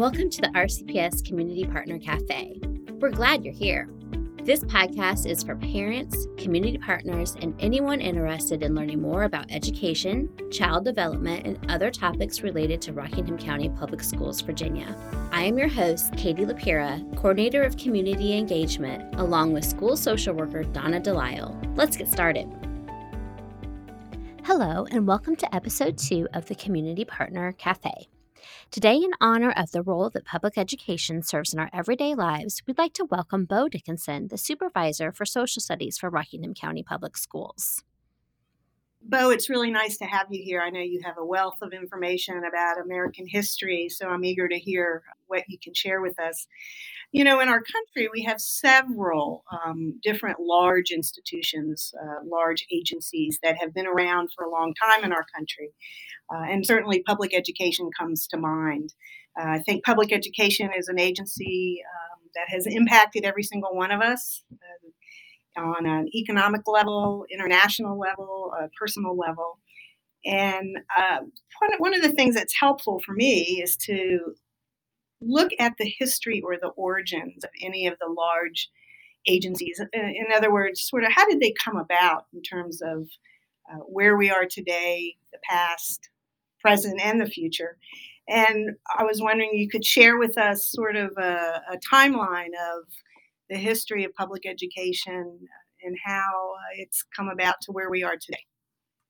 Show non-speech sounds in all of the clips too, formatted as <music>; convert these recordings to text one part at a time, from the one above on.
Welcome to the RCPS Community Partner Cafe. We're glad you're here. This podcast is for parents, community partners, and anyone interested in learning more about education, child development, and other topics related to Rockingham County Public Schools, Virginia. I am your host, Katie Lapira, Coordinator of Community Engagement, along with school social worker Donna Delisle. Let's get started. Hello, and welcome to episode two of the Community Partner Cafe. Today, in honor of the role that public education serves in our everyday lives, we'd like to welcome Beau Dickenson, the supervisor for social studies for Rockingham County Public Schools. Beau, it's really nice to have you here. I know you have a wealth of information about American history, so I'm eager to hear what you can share with us. You know, in our country, we have several um, different large institutions, uh, large agencies that have been around for a long time in our country. Uh, and certainly public education comes to mind. Uh, I think public education is an agency um, that has impacted every single one of us uh, on an economic level, international level, a personal level. And uh, one, of the things that's helpful for me is to look at the history or the origins of any of the large agencies. In other words, sort of how did they come about in terms of uh, where we are today, the past, present, and the future. And I was wondering you could share with us sort of a, a timeline of the history of public education and how it's come about to where we are today.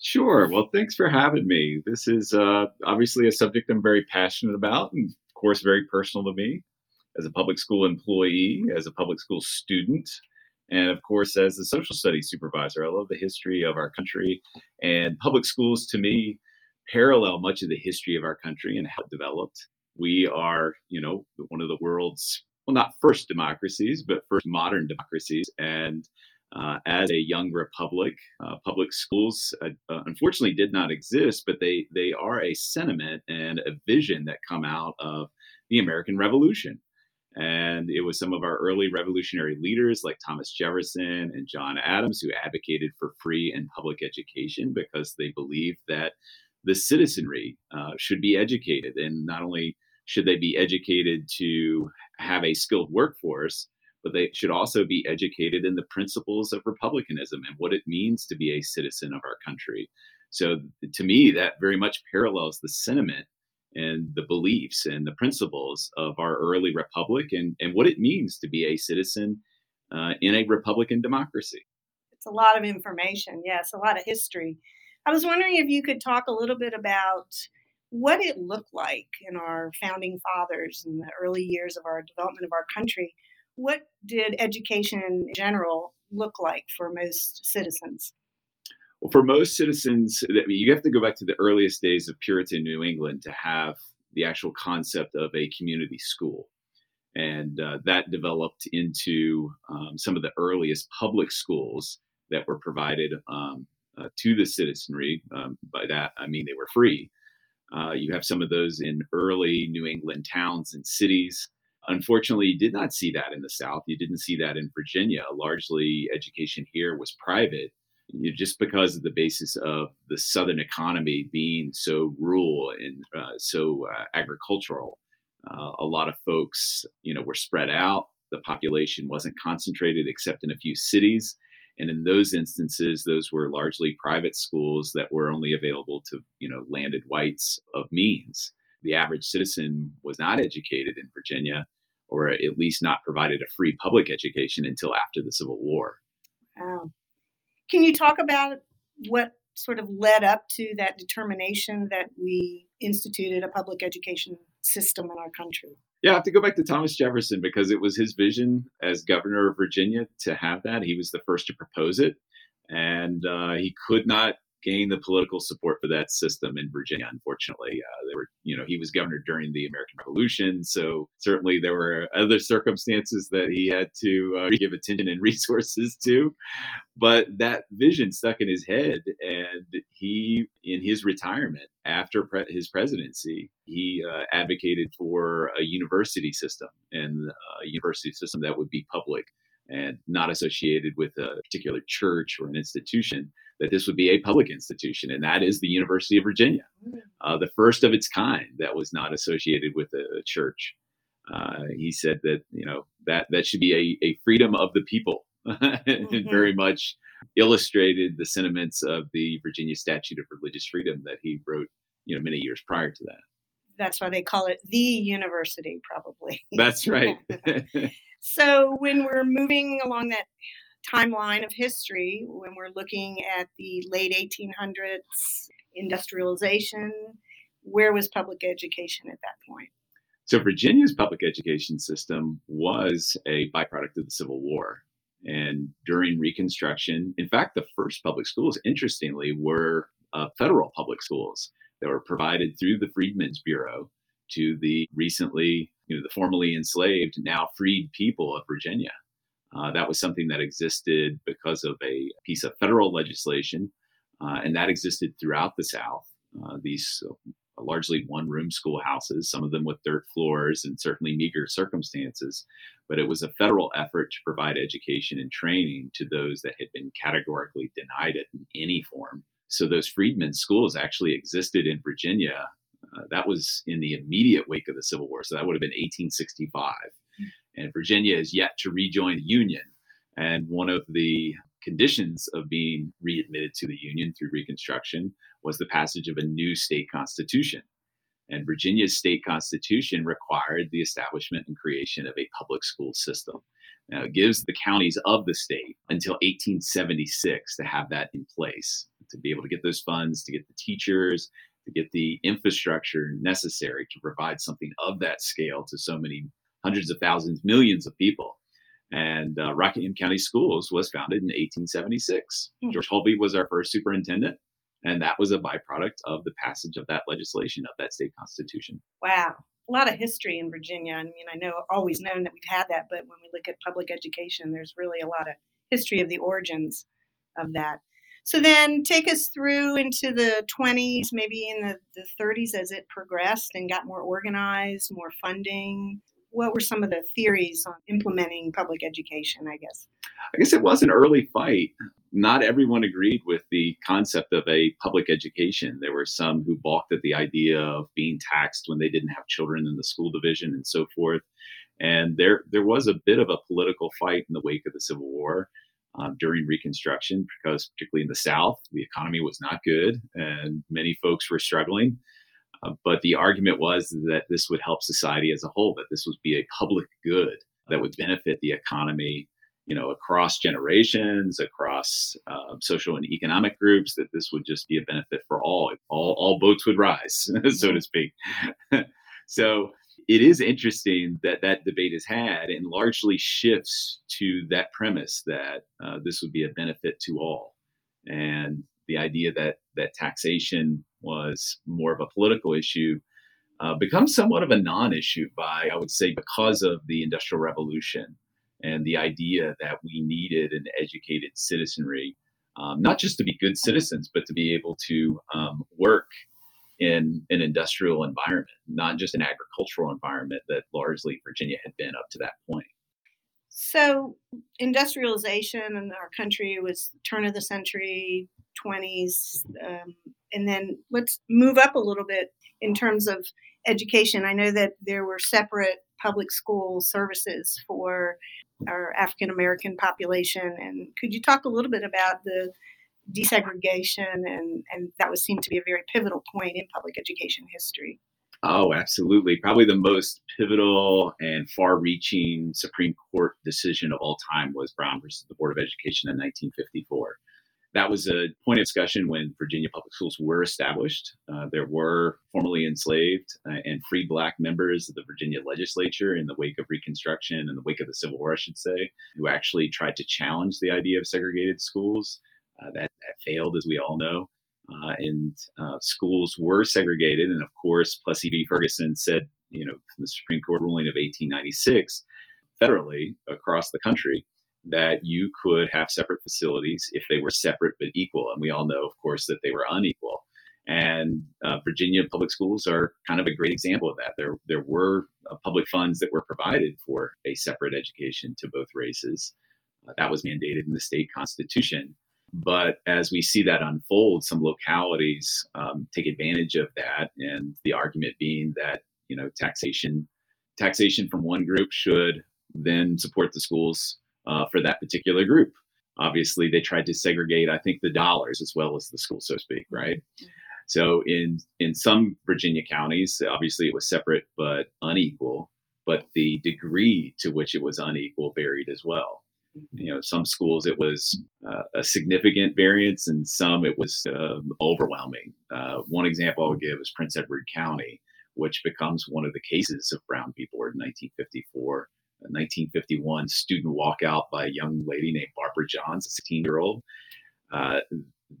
Sure. Well, thanks for having me. This is uh, obviously a subject I'm very passionate about and of course, very personal to me as a public school employee, as a public school student, and of course, as a social studies supervisor. I love the history of our country, and public schools to me parallel much of the history of our country and how it developed. We are, you know, one of the world's, well, not first democracies, but first modern democracies. And uh, as a young republic, uh, public schools uh, uh, unfortunately did not exist, but they they are a sentiment and a vision that come out of the American Revolution. And it was some of our early revolutionary leaders like Thomas Jefferson and John Adams who advocated for free and public education because they believed that the citizenry uh, should be educated. And not only should they be educated to have a skilled workforce, but they should also be educated in the principles of republicanism and what it means to be a citizen of our country. So, to me, that very much parallels the sentiment and the beliefs and the principles of our early republic and, and what it means to be a citizen uh, in a Republican democracy. It's a lot of information. Yes, a lot of history. I was wondering if you could talk a little bit about what it looked like in our founding fathers in the early years of our development of our country what did education in general look like for most citizens? Well, for most citizens, you have to go back to the earliest days of Puritan New England to have the actual concept of a community school. And uh, that developed into um, some of the earliest public schools that were provided um, uh, to the citizenry. Um, by that, I mean they were free. Uh, you have some of those in early New England towns and cities. Unfortunately, you did not see that in the South. You didn't see that in Virginia. Largely, education here was private, you know, just because of the basis of the Southern economy being so rural and uh, so uh, agricultural. Uh, a lot of folks, you know, were spread out. The population wasn't concentrated except in a few cities. And in those instances, those were largely private schools that were only available to, you know, landed whites of means. The average citizen was not educated in Virginia or at least not provided a free public education until after the Civil War. Wow. Can you talk about what sort of led up to that determination that we instituted a public education system in our country? Yeah, I have to go back to Thomas Jefferson because it was his vision as governor of Virginia to have that. He was the first to propose it, and uh, he could not gain the political support for that system in Virginia. Unfortunately, uh, were, you know, he was governor during the American Revolution, so certainly there were other circumstances that he had to uh, give attention and <laughs> resources to. But that vision stuck in his head, and he, his retirement after pre- his presidency, he uh, advocated for a university system and a university system that would be public and not associated with a particular church or an institution that this would be a public institution, and that is the University of Virginia, uh, the first of its kind that was not associated with a, church. Uh, he said that you know that that should be a, a freedom of the people, <laughs> and Mhm. very much illustrated the sentiments of the Virginia Statute of Religious Freedom that he wrote, you know, many years prior to that. That's why they call it the university, probably. That's right. <laughs> <laughs> So, when we're moving along that timeline of history, when we're looking at the late 1800s, industrialization, where was public education at that point? So Virginia's public education system was a byproduct of the Civil War. And during Reconstruction, in fact, the first public schools, interestingly, were uh, federal public schools that were provided through the Freedmen's Bureau to the recently, you know, the formerly enslaved, now freed people of Virginia. Uh, that was something that existed because of a piece of federal legislation, uh, and that existed throughout the South. Uh, these largely one room schoolhouses, some of them with dirt floors and certainly meager circumstances. But it was a federal effort to provide education and training to those that had been categorically denied it in any form. So those freedmen's schools actually existed in Virginia. Uh, that was in the immediate wake of the Civil War. So that would have been 1865. And Virginia is yet to rejoin the Union. And one of the conditions of being readmitted to the Union through Reconstruction was the passage of a new state constitution. And Virginia's state constitution required the establishment and creation of a public school system. Now, it gives the counties of the state until 1876 to have that in place, to be able to get those funds, to get the teachers, to get the infrastructure necessary to provide something of that scale to so many hundreds of thousands, millions of people. And uh, Rockingham County Schools was founded in 1876. Hmm. George Holby was our first superintendent, and that was a byproduct of the passage of that legislation, of that state constitution. Wow. A lot of history in Virginia. I mean, I know always known that we've had that, but when we look at public education, there's really a lot of history of the origins of that. So then take us through into the 20s, maybe in the, the 30s as it progressed and got more organized, more funding. What were some of the theories on implementing public education, I guess? I guess it was an early fight. Not everyone agreed with the concept of a public education. There were some who balked at the idea of being taxed when they didn't have children in the school division and so forth. And there, there was a bit of a political fight in the wake of the Civil War um, during Reconstruction, because particularly in the South, the economy was not good and many folks were struggling. Uh, but the argument was that this would help society as a whole, that this would be a public good that would benefit the economy you know, across generations, across uh, social and economic groups, that this would just be a benefit for all. All, all boats would rise, <laughs> so to speak. <laughs> so it is interesting that that debate is had and largely shifts to that premise that uh, this would be a benefit to all, and the idea that that taxation was more of a political issue uh, becomes somewhat of a non-issue by, I would say, because of the Industrial Revolution and the idea that we needed an educated citizenry, um, not just to be good citizens, but to be able to um, work in an industrial environment, not just an agricultural environment that largely Virginia had been up to that point. So, industrialization in our country was turn of the century, 20s. Um, and then let's move up a little bit in terms of education. I know that there were separate public school services for our African American population. And could you talk a little bit about the desegregation? And, and that was seemed to be a very pivotal point in public education history. Oh, absolutely. Probably the most pivotal and far reaching Supreme Court decision of all time was Brown versus the Board of Education in 1954. That was a point of discussion when Virginia public schools were established. Uh, there were formerly enslaved uh, and free Black members of the Virginia legislature in the wake of Reconstruction, in the wake of the Civil War, I should say, who actually tried to challenge the idea of segregated schools. Uh, that, that failed, as we all know. Uh, and uh, schools were segregated. And of course, Plessy v. Ferguson said, you know, the Supreme Court ruling of 1896, federally across the country, that you could have separate facilities if they were separate but equal. And we all know, of course, that they were unequal. And uh, Virginia public schools are kind of a great example of that. There, there were uh, public funds that were provided for a separate education to both races. Uh, that was mandated in the state constitution. But as we see that unfold, some localities um, take advantage of that, and the argument being that you know taxation taxation from one group should then support the schools uh, for that particular group. Obviously, they tried to segregate, I think, the dollars as well as the school, so to speak, right? So in in some Virginia counties, obviously it was separate but unequal, but the degree to which it was unequal varied as well. You know, some schools it was uh, a significant variance, and some it was uh, overwhelming. Uh, one example I would give is Prince Edward County, which becomes one of the cases of brown v board in 1954. 1951 student walkout by a young lady named Barbara Johns, a 16 year old. Uh,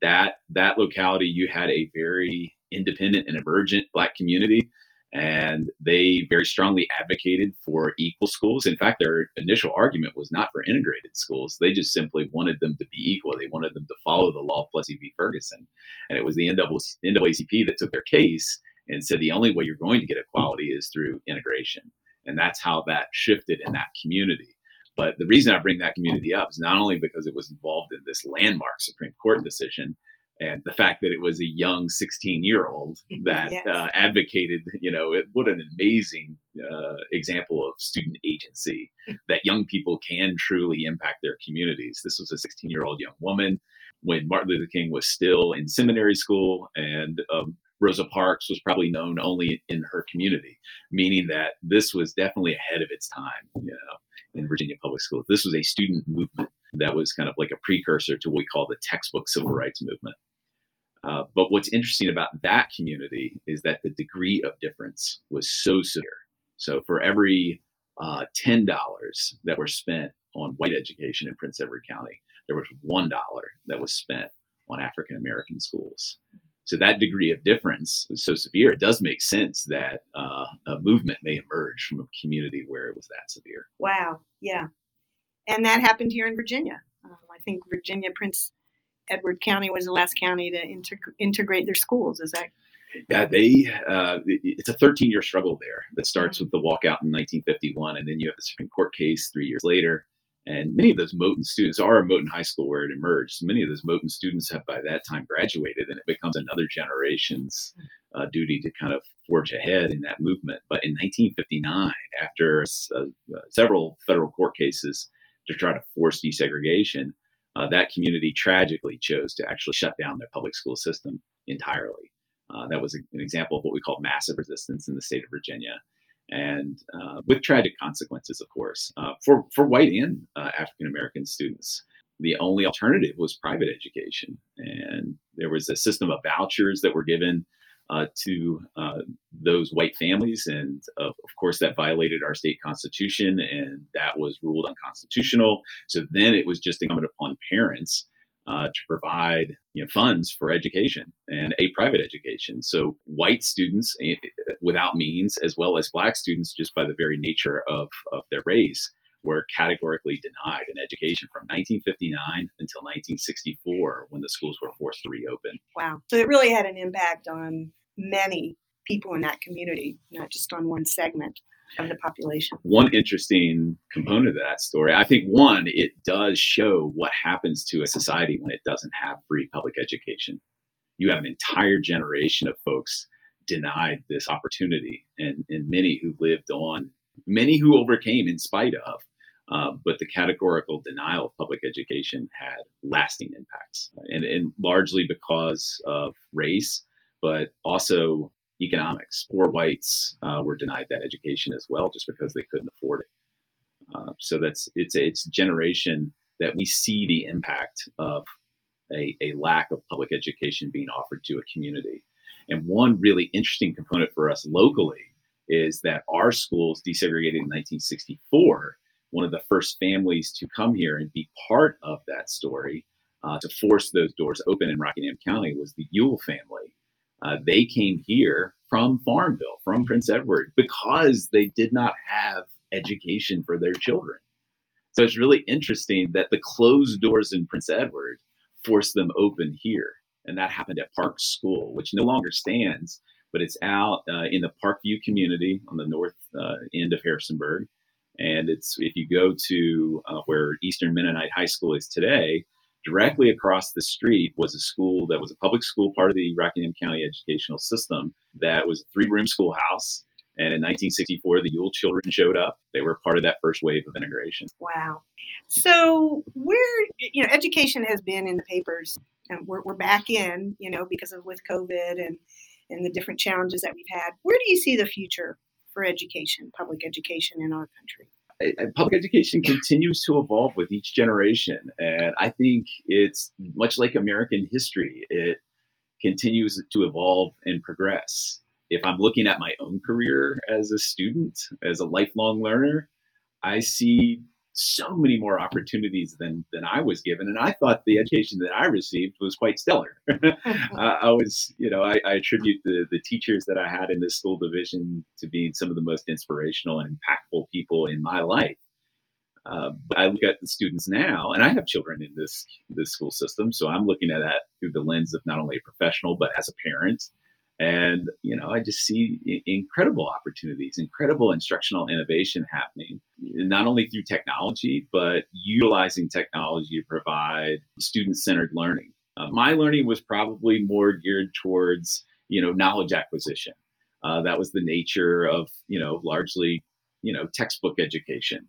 that that locality, you had a very independent and emergent Black community, and they very strongly advocated for equal schools. In fact, their initial argument was not for integrated schools; they just simply wanted them to be equal. They wanted them to follow the law of Plessy v. Ferguson, and it was the NAACP that took their case and said the only way you're going to get equality is through integration. And that's how that shifted in that community. But the reason I bring that community up is not only because it was involved in this landmark Supreme Court decision and the fact that it was a young 16 year old <laughs> that yes. uh, advocated, you know, it, what an amazing uh, example of student agency <laughs> that young people can truly impact their communities. This was a 16 year old young woman when Martin Luther King was still in seminary school and um, Rosa Parks was probably known only in her community, meaning that this was definitely ahead of its time, you know, in Virginia public schools. This was a student movement that was kind of like a precursor to what we call the textbook civil rights movement. Uh, but what's interesting about that community is that the degree of difference was so severe. So for every uh, $10 that were spent on white education in Prince Edward County, there was $1 that was spent on African American schools. So that degree of difference is so severe. It does make sense that uh, a movement may emerge from a community where it was that severe. Wow. Yeah. And that happened here in Virginia. Um, I think Virginia, Prince Edward County was the last county to integ- integrate their schools. Is that? Yeah, they. Uh, it's a 13 year struggle there that starts mm-hmm. with the walkout in 1951, and then you have the Supreme Court case three years later. And many of those Moton students are a Moton High School where it emerged. Many of those Moton students have by that time graduated, and it becomes another generation's uh, duty to kind of forge ahead in that movement. But in 1959, after uh, several federal court cases to try to force desegregation, uh, that community tragically chose to actually shut down their public school system entirely. Uh, that was an example of what we call massive resistance in the state of Virginia and uh, with tragic consequences, of course, uh, for for white and uh, African American students. The only alternative was private education, and there was a system of vouchers that were given uh, to uh, those white families, and of, of course that violated our state constitution, and that was ruled unconstitutional. So then it was just incumbent upon parents uh, to provide you know, funds for education and a private education. So white students eh, without means, as well as black students, just by the very nature of, of their race, were categorically denied an education from 1959 until 1964 when the schools were forced to reopen. Wow. So it really had an impact on many people in that community, not just on one segment of the population. One interesting component of that story, I think, one, it does show what happens to a society when it doesn't have free public education. You have an entire generation of folks denied this opportunity, and, and many who lived on, many who overcame in spite of. Uh, but the categorical denial of public education had lasting impacts, and, and largely because of race, but also economics. Poor whites uh, were denied that education as well, just because they couldn't afford it. Uh, so that's it's it's generation that we see the impact of a, a lack of public education being offered to a community. And one really interesting component for us locally is that our schools desegregated in 1964. One of the first families to come here and be part of that story uh, to force those doors open in Rockingham County was the Ewell family. Uh, they came here from Farmville, from Prince Edward, because they did not have education for their children. So it's really interesting that the closed doors in Prince Edward forced them open here. And that happened at Park School, which no longer stands, but it's out uh, in the Parkview community on the north uh, end of Harrisonburg. And it's if you go to uh, where Eastern Mennonite High School is today, Directly across the street was a school that was a public school, part of the Rockingham County educational system, that was a three room schoolhouse. And in 1964, the Yule children showed up. They were part of that first wave of integration. Wow. So, where, you know, education has been in the papers, and we're, we're back in, you know, because of with COVID and, and the different challenges that we've had. Where do you see the future for education, public education in our country? public education continues to evolve with each generation. And I think it's much like American history, it continues to evolve and progress. If I'm looking at my own career as a student, as a lifelong learner, I see so many more opportunities than than I was given, and I thought the education that I received was quite stellar. <laughs> <laughs> uh, I was, you know, I, I, attribute the the teachers that I had in this school division to being some of the most inspirational and impactful people in my life. Uh, but I look at the students now, and I have children in this this school system, so I'm looking at that through the lens of not only a professional but as a parent and, you know, I just see incredible opportunities, incredible instructional innovation happening, not only through technology, but utilizing technology to provide student centered learning. Uh, my learning was probably more geared towards, you know, knowledge acquisition. Uh, that was the nature of, you know, largely, you know, textbook education.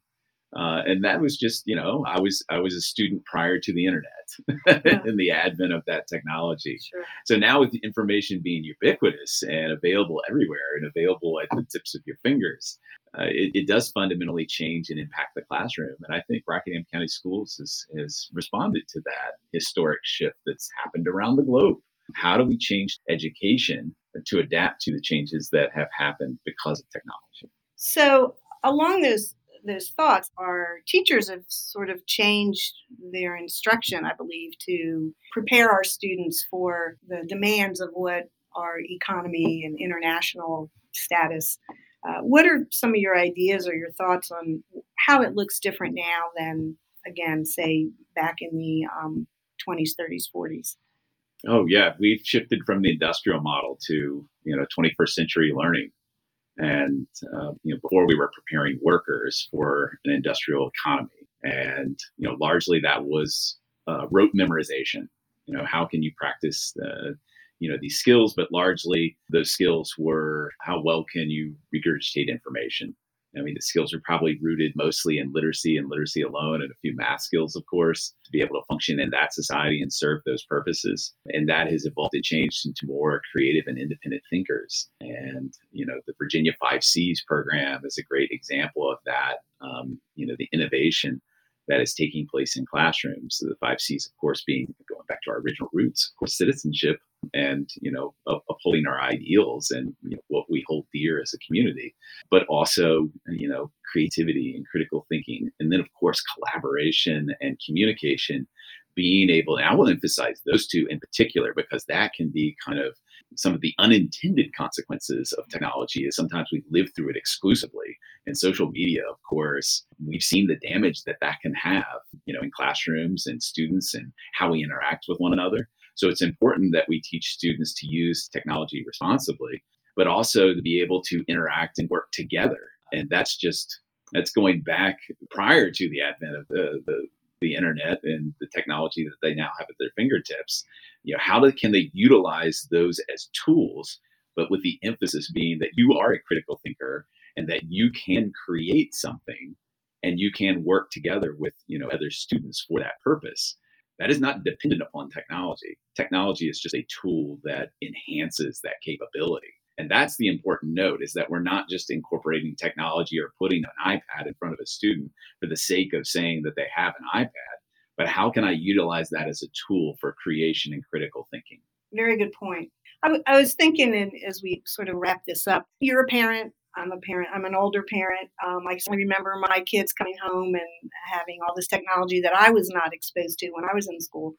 Uh, and that was just, you know, I was I was a student prior to the internet yeah. <laughs> and the advent of that technology. Sure. So now with the information being ubiquitous and available everywhere and available at the tips of your fingers, uh, it, it, does fundamentally change and impact the classroom. And I think Rockingham County Schools has, has responded to that historic shift that's happened around the globe. How do we change education to adapt to the changes that have happened because of technology? So along those those thoughts our teachers have sort of changed their instruction i believe to prepare our students for the demands of what our economy and international status uh, what are some of your ideas or your thoughts on how it looks different now than again say back in the um, 20s 30s 40s oh yeah. We've shifted from the industrial model to you know 21st century learning and uh, you know before we were preparing workers for an industrial economy. And you know largely that was uh, rote memorization. You know how can you practice you know these skills? But largely those skills were how well can you regurgitate information I mean, the skills are probably rooted mostly in literacy and literacy alone, and a few math skills, of course, to be able to function in that society and serve those purposes. And that has evolved and changed into more creative and independent thinkers. And, you know, the Virginia Five C's program is a great example of that. Um, you know, the innovation that is taking place in classrooms. So the five C's, of course, being going back to our original roots, of course, citizenship and you know upholding our ideals and you know, what we hold dear as a community, but also you know creativity and critical thinking, and then of course collaboration and communication. Being able, and I will emphasize those two in particular because that can be kind of some of the unintended consequences of technology is sometimes we live through it exclusively. And social media of course we've seen the damage that that can have you know in classrooms and students and how we interact with one another. So it's important that we teach students to use technology responsibly but also to be able to interact and work together. And that's just that's going back prior to the advent of the, the the internet and the technology that they now have at their fingertips you know how do, can they utilize those as tools but with the emphasis being that you are a critical thinker and that you can create something and you can work together with you know other students for that purpose? That is not dependent upon technology. Technology is just a tool that enhances that capability and that's the important note is that we're not just incorporating technology or putting an ipad in front of a student for the sake of saying that they have an ipad but how can i utilize that as a tool for creation and critical thinking very good point I, w- I was thinking and as we sort of wrap this up you're a parent I'm a parent. I'm an older parent. Um, I remember my kids coming home and having all this technology that I was not exposed to when I was in school.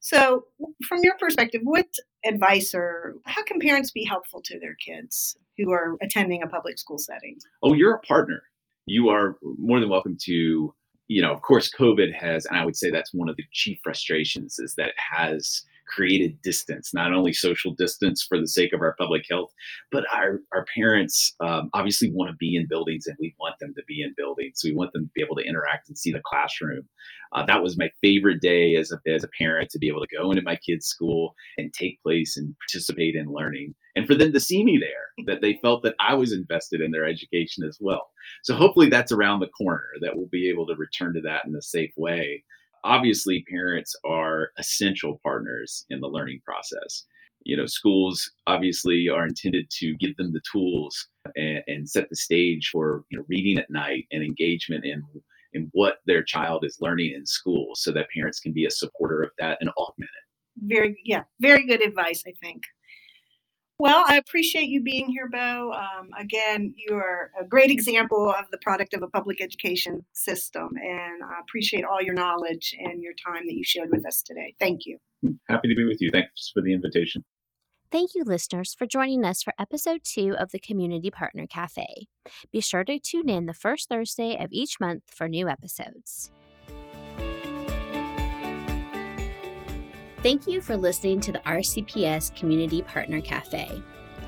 So, from your perspective, what advice or how can parents be helpful to their kids who are attending a public school setting? Oh, you're a partner. You are more than welcome to, you know, of course, COVID has, and I would say that's one of the chief frustrations is that it has created distance, not only social distance for the sake of our public health, but our, our parents um, obviously want to be in buildings and we want them to be in buildings. So we want them to be able to interact and see the classroom. Uh, that was my favorite day as a, as a parent to be able to go into my kids' school and take place and participate in learning. And for them to see me there, that they felt that I was invested in their education as well. So hopefully that's around the corner that we'll be able to return to that in a safe way obviously parents are essential partners in the learning process. You know schools obviously are intended to give them the tools and, and, set the stage for you know reading at night and engagement in in what their child is learning in school so that parents can be a supporter of that and augment it. Very yeah very good advice i think well, I appreciate you being here, Beau. Um, again, you are a great example of the product of a public education system, and I appreciate all your knowledge and your time that you shared with us today. Thank you. Happy to be with you. Thanks for the invitation. Thank you, listeners, for joining us for episode two of the Community Partner Cafe. Be sure to tune in the first Thursday of each month for new episodes. Thank you for listening to the RCPS Community Partner Cafe.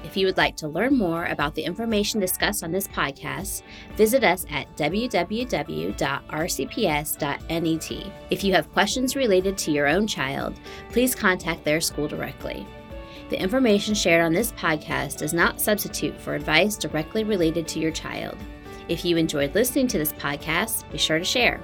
If you would like to learn more about the information discussed on this podcast, visit us at www.rcps.net. If you have questions related to your own child, please contact their school directly. The information shared on this podcast does not substitute for advice directly related to your child. If you enjoyed listening to this podcast, be sure to share.